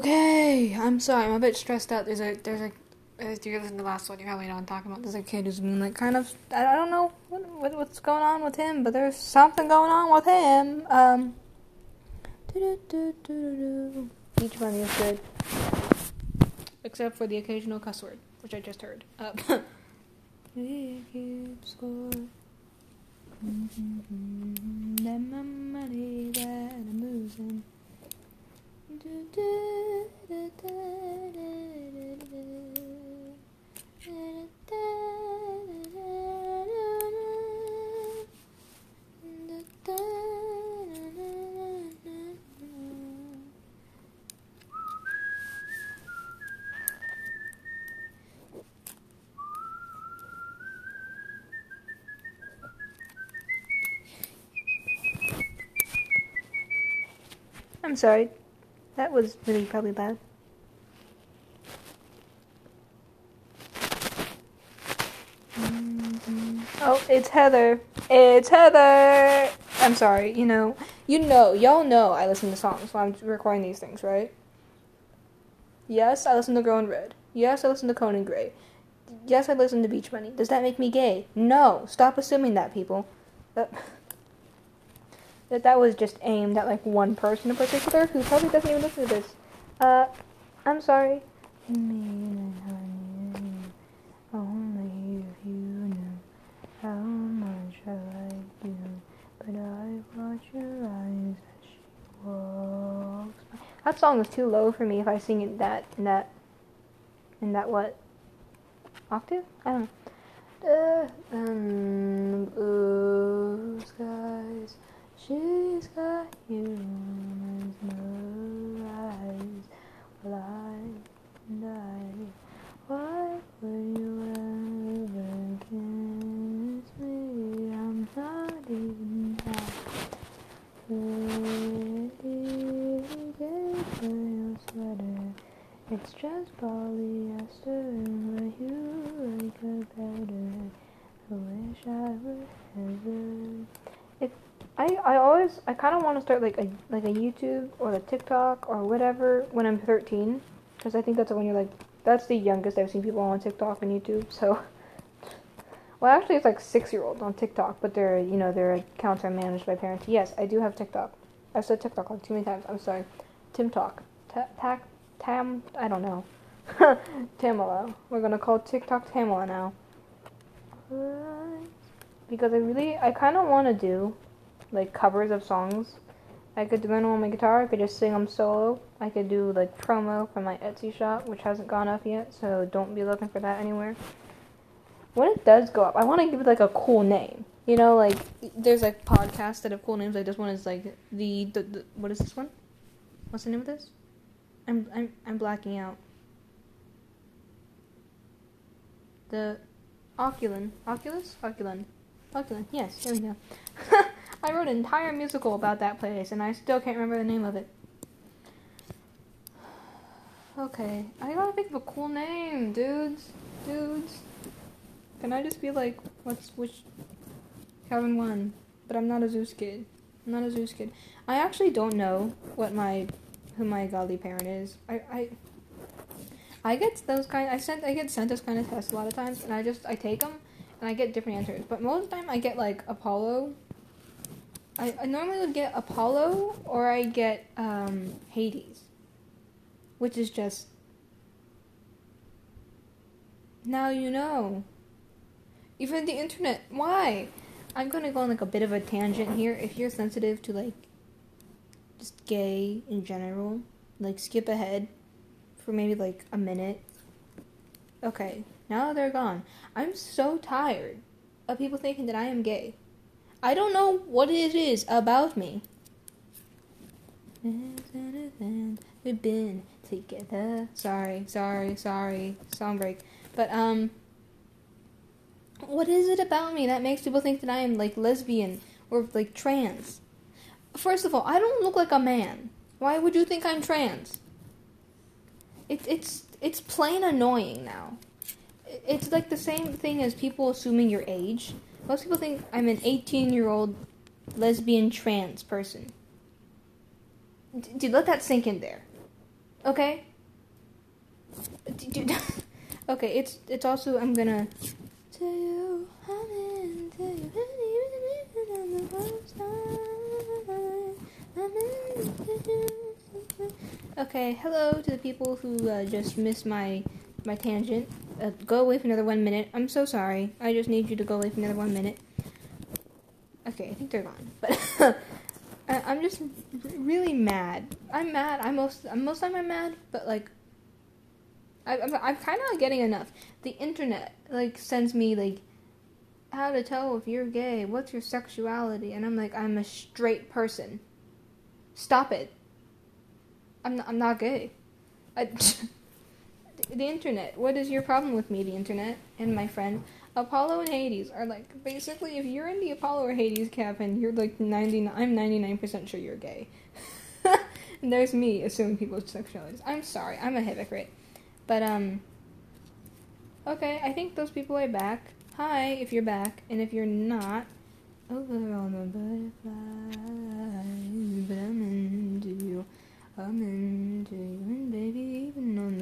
Okay, I'm sorry. I'm a bit stressed out. There's a there's a if you listen to the last one, you probably know I'm talking about. There's a kid who's been like kind of I, don't know what, what what's going on with him, but there's something going on with him. Um. Each one is good, except for the occasional cuss word, which I just heard. Uh, we keep score. Mm-hmm. Then my money that I'm sorry. That was really probably loud. Mm-hmm. Oh, it's Heather. It's Heather. I'm sorry. You know, you know, y'all know I listen to songs while I'm recording these things, right? Yes, I listen to Girl in Red. Yes, I listen to Conan Gray. Yes, I listen to Beach Bunny. Does that make me gay? No. Stop assuming that, people. That that that was just aimed at like one person in particular who probably doesn't even listen to this. Uh, I'm sorry. Only if you knew how much I like you, but I watch your eyes as she walks. That song is too low for me if I sing it that in that in that what octave? I don't know. The um, skies. She's got humans eyes. Well, I and I. Why would you ever kiss me? I'm not even half ready to for your sweater. It's just polyester, but you like it better. I wish I were Heather. If I, I always I kind of to start like a like a YouTube or a TikTok or whatever when I'm 13 because I think that's when you're like that's the youngest I've seen people on TikTok and YouTube. So well actually it's like six year olds on TikTok, but their you know their accounts are managed by parents. Yes, I do have TikTok. I've said TikTok like too many times. I'm sorry. Tim Talk. Tac Tam I don't know. Tamala. We're gonna call TikTok Tamala now. Because I really I kind of want to do like covers of songs. I could do on my guitar. I could just sing them solo. I could do like promo for my Etsy shop, which hasn't gone up yet, so don't be looking for that anywhere. When it does go up, I want to give it like a cool name. You know, like there's like podcasts that have cool names. Like this one is like the, the, the what is this one? What's the name of this? I'm I'm I'm blacking out. The Oculin, Oculus, Oculin, Oculin. Yes, there we go. I wrote an entire musical about that place, and I still can't remember the name of it. Okay, I gotta think of a cool name, dudes. Dudes. Can I just be like, what's which? Cabin one, but I'm not a Zeus kid. I'm not a Zeus kid. I actually don't know what my who my godly parent is. I I I get those kind. I sent I get sent those kind of tests a lot of times, and I just I take them and I get different answers. But most of the time, I get like Apollo I, I normally would get Apollo or I get um, Hades, which is just now you know. Even the internet, why? I'm gonna go on like a bit of a tangent here. If you're sensitive to like just gay in general, like skip ahead for maybe like a minute. Okay, now they're gone. I'm so tired of people thinking that I am gay. I don't know what it is about me. We've been together. Sorry, sorry, sorry. Song break. But, um, what is it about me that makes people think that I am, like, lesbian or, like, trans? First of all, I don't look like a man. Why would you think I'm trans? It, it's, it's plain annoying now. It's like the same thing as people assuming your age. Most people think I'm an 18 year old lesbian trans person. Dude, let that sink in there. Okay. Dude. okay, it's it's also I'm gonna tell you. Okay, hello to the people who uh, just missed my my tangent. Uh, go away for another one minute. I'm so sorry. I just need you to go away for another one minute. Okay, I think they're gone. But I, am just really mad. I'm mad. I'm most most time I'm mad, but like I, I'm I'm kind of getting enough. The internet like sends me like how to tell if you're gay. What's your sexuality? And I'm like I'm a straight person. Stop it. I'm I'm not gay. I, the internet. What is your problem with me, the internet, and my friend? Apollo and Hades are like basically if you're in the Apollo or Hades cabin, you're like 99 I'm 99% sure you're gay. and there's me assuming people's sexualities. I'm sorry. I'm a hypocrite. But um Okay, I think those people are back. Hi, if you're back, and if you're not, over on the butterfly, but I'm into you. I'm into you, and baby, even on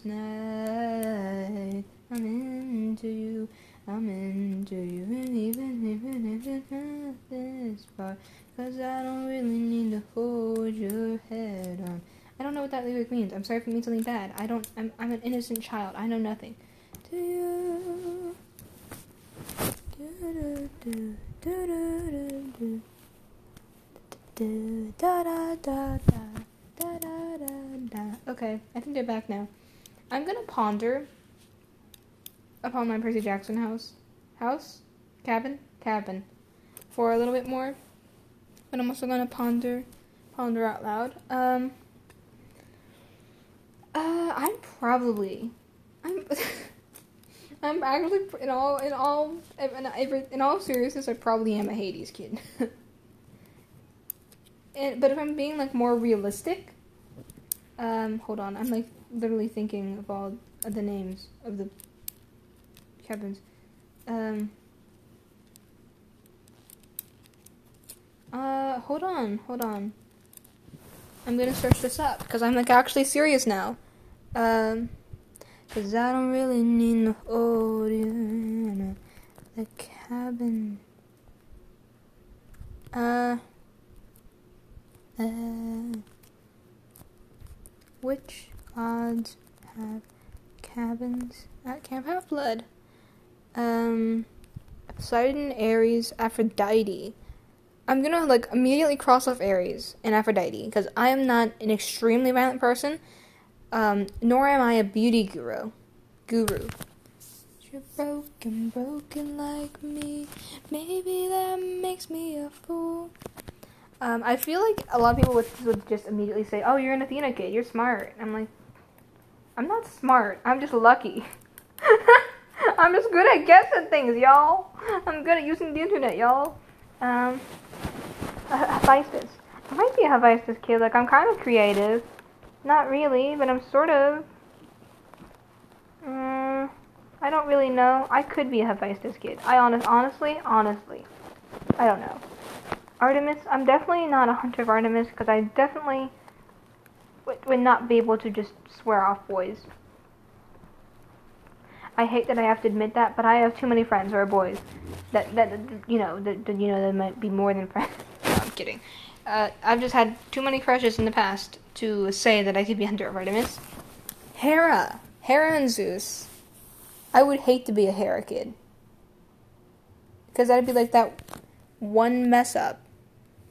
the night, I'm into you. I'm into you, and even, even if it's not this far, cause I don't really need to hold your head on. I don't know what that lyric means. I'm sorry if it means something bad. I don't, I'm, I'm an innocent child. I know nothing. To you. Do, do, do, da da da da da da da da. Okay, I think they're back now. I'm gonna ponder upon my Percy Jackson house. House? Cabin? Cabin. For a little bit more. But I'm also gonna ponder ponder out loud. Um uh I'm probably I'm I'm actually in all in all in, in all seriousness I probably am a Hades kid. and but if I'm being like more realistic, um hold on, I'm like literally thinking of all of the names of the cabins. Um. Uh, hold on, hold on. I'm gonna search this up because I'm like actually serious now. Um, cause I don't really need no audio. The cabin. Uh. Uh. Which gods have cabins at Camp Half Blood? Um, Poseidon, Ares, Aphrodite. I'm gonna like immediately cross off Ares and Aphrodite because I am not an extremely violent person, um, nor am I a beauty guru. Guru. You're broken, broken like me. Maybe that makes me a fool. Um, I feel like a lot of people would, would just immediately say, "Oh, you're an Athena kid. You're smart." I'm like, I'm not smart. I'm just lucky. I'm just good at guessing things, y'all. I'm good at using the internet, y'all. Um, Hephaestus. I might be a Hephaestus kid. Like, I'm kind of creative. Not really, but I'm sort of. Um, I don't really know. I could be a Hephaestus kid. I honest, honestly, honestly, I don't know. Artemis. I'm definitely not a hunter of Artemis because I definitely would, not be able to just swear off boys. I hate that I have to admit that, but I have too many friends who are boys. That that you know that, that you know that might be more than friends. no, I'm kidding. Uh, I've just had too many crushes in the past to say that I could be Hunter of Artemis. Hera, Hera and Zeus. I would hate to be a Hera kid because that'd be like that one mess up.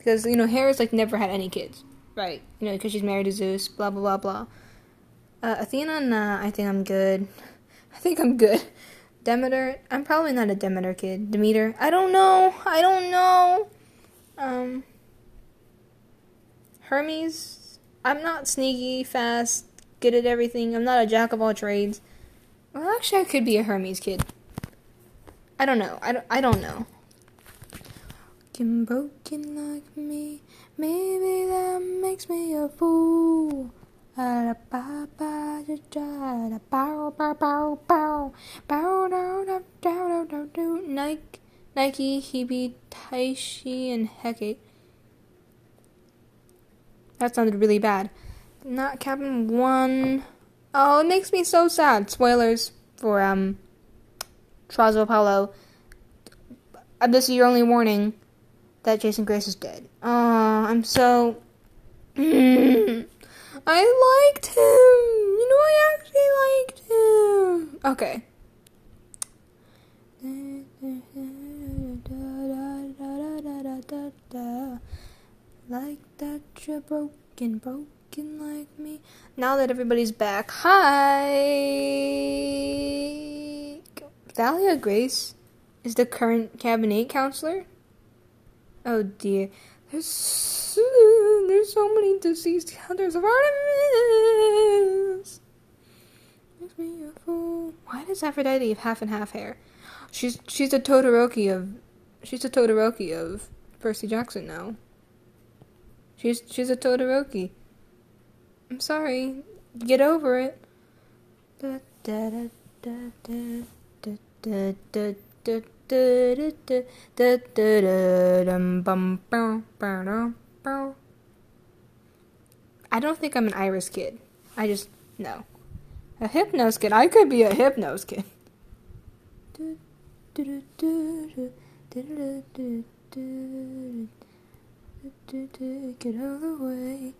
Because you know Hera's like never had any kids, right? You know because she's married to Zeus. Blah blah blah blah. Uh, Athena, nah, I think I'm good. I think I'm good. Demeter, I'm probably not a Demeter kid. Demeter, I don't know. I don't know. Um, Hermes, I'm not sneaky, fast, good at everything. I'm not a jack of all trades. Well, actually, I could be a Hermes kid. I don't know. I don't, I don't know. Broken, broken like me, maybe that makes me a fool. Nike, Nike, Hebe, Tyche, and Hecate. That sounded really bad. not cabin one. Oh, it makes me so sad. Spoilers for um Apollo. Uh, this is your only warning that Jason Grace is dead. Oh, I'm so. I liked him. You know, I actually liked him. Okay. Like that you're broken, broken like me. Now that everybody's back, hi. Thalia Grace is the current cabinet counselor. Oh dear, there's there's so many deceased hunters of Artemis. Makes me a fool. Why does Aphrodite have half and half hair? She's she's a Todoroki of she's a Todoroki of Percy Jackson now. She's she's a Todoroki. I'm sorry. Get over it. Da, da, da, da, da. I don't think I'm an Iris kid. I just no. A Hypnos kid. I could be a Hypnos kid. Get of the way.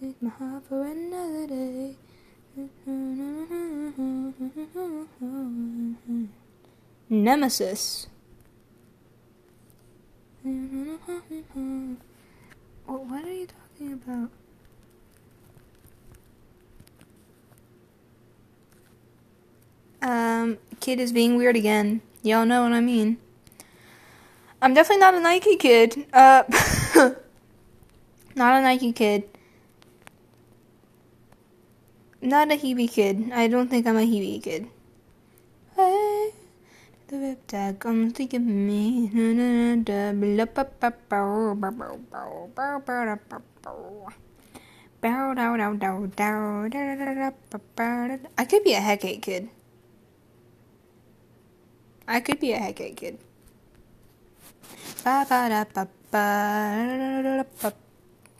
Take my heart for another day. Nemesis. What are you talking about? Um, kid is being weird again. Y'all know what I mean. I'm definitely not a Nike kid. Uh, not a Nike kid. Not a Hebe kid. I don't think I'm a Hebe kid. The riptide comes to get me. I could be a Hecate kid. I could be a Hecate kid. Ba da ba ba.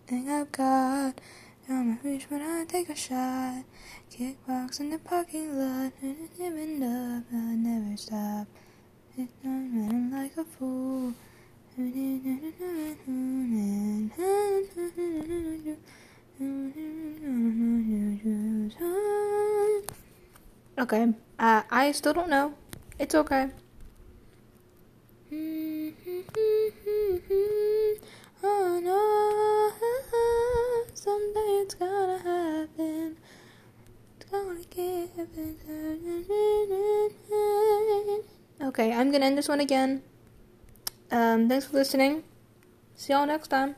Thing I've got. I'm a reach when I take a shot. Kickbox in the parking lot. Never stop. Like a fool. Okay, uh, I still don't know. It's okay. Oh no, someday it's gonna happen. It's gonna. Okay, I'm gonna end this one again. Um, thanks for listening. See y'all next time.